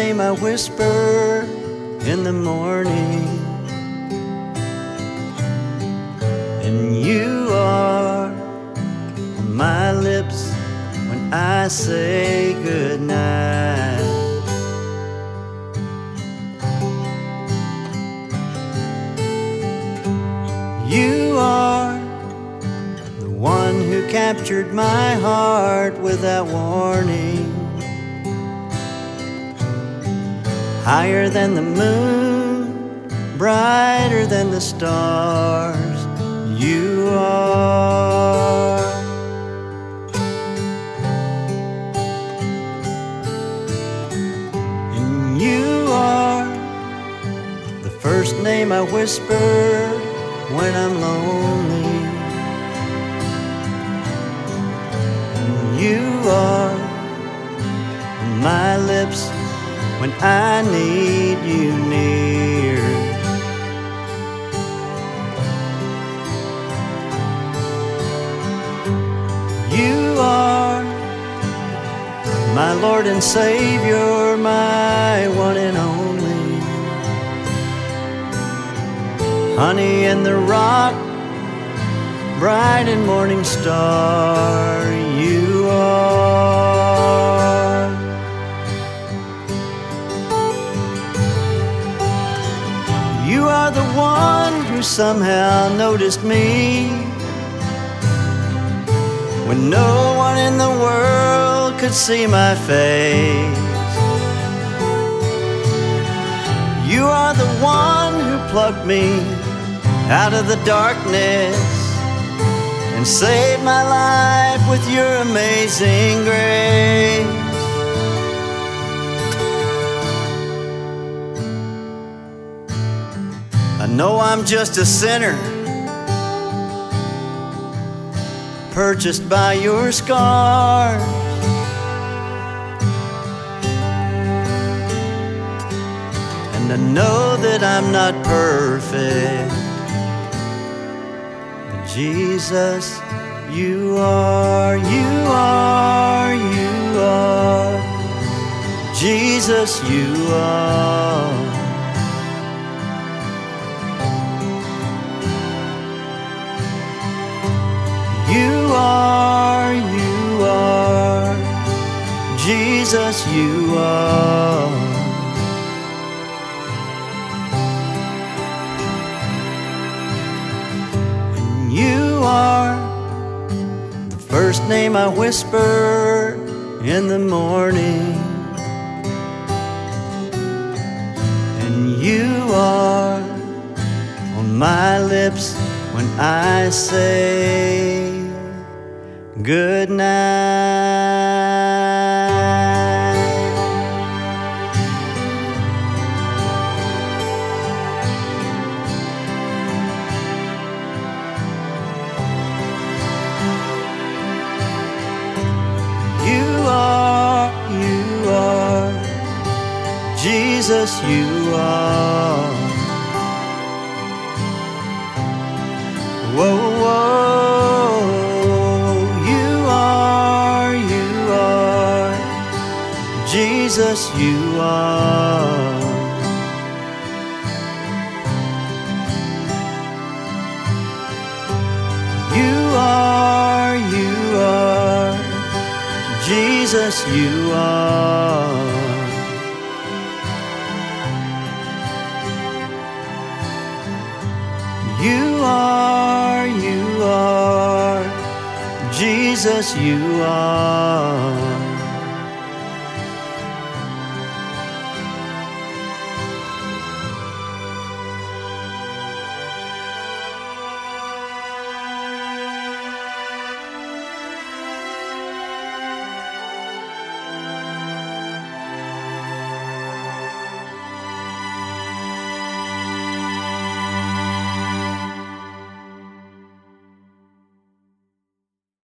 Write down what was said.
name I whisper in the morning. And you are on my lips when I say goodnight. You are the one who captured my heart without warning. Higher than the moon, brighter than the stars, you are. And you are the first name I whisper when I'm lonely. And you are my lips when I need you near. You are my Lord and Savior, my one and only. Honey in the rock, bright and morning star, are the one who somehow noticed me when no one in the world could see my face. You are the one who plucked me out of the darkness and saved my life with your amazing grace. Know I'm just a sinner, purchased by your scars. And I know that I'm not perfect. But Jesus, you are, you are, you are. Jesus, you are. Are, you are, Jesus, you are. You are the first name I whisper in the morning. And you are on my lips when I say good night. You are, you are, Jesus, you are. Jesus, you are. You are, you are, Jesus, you are. You are, you are, Jesus, you are.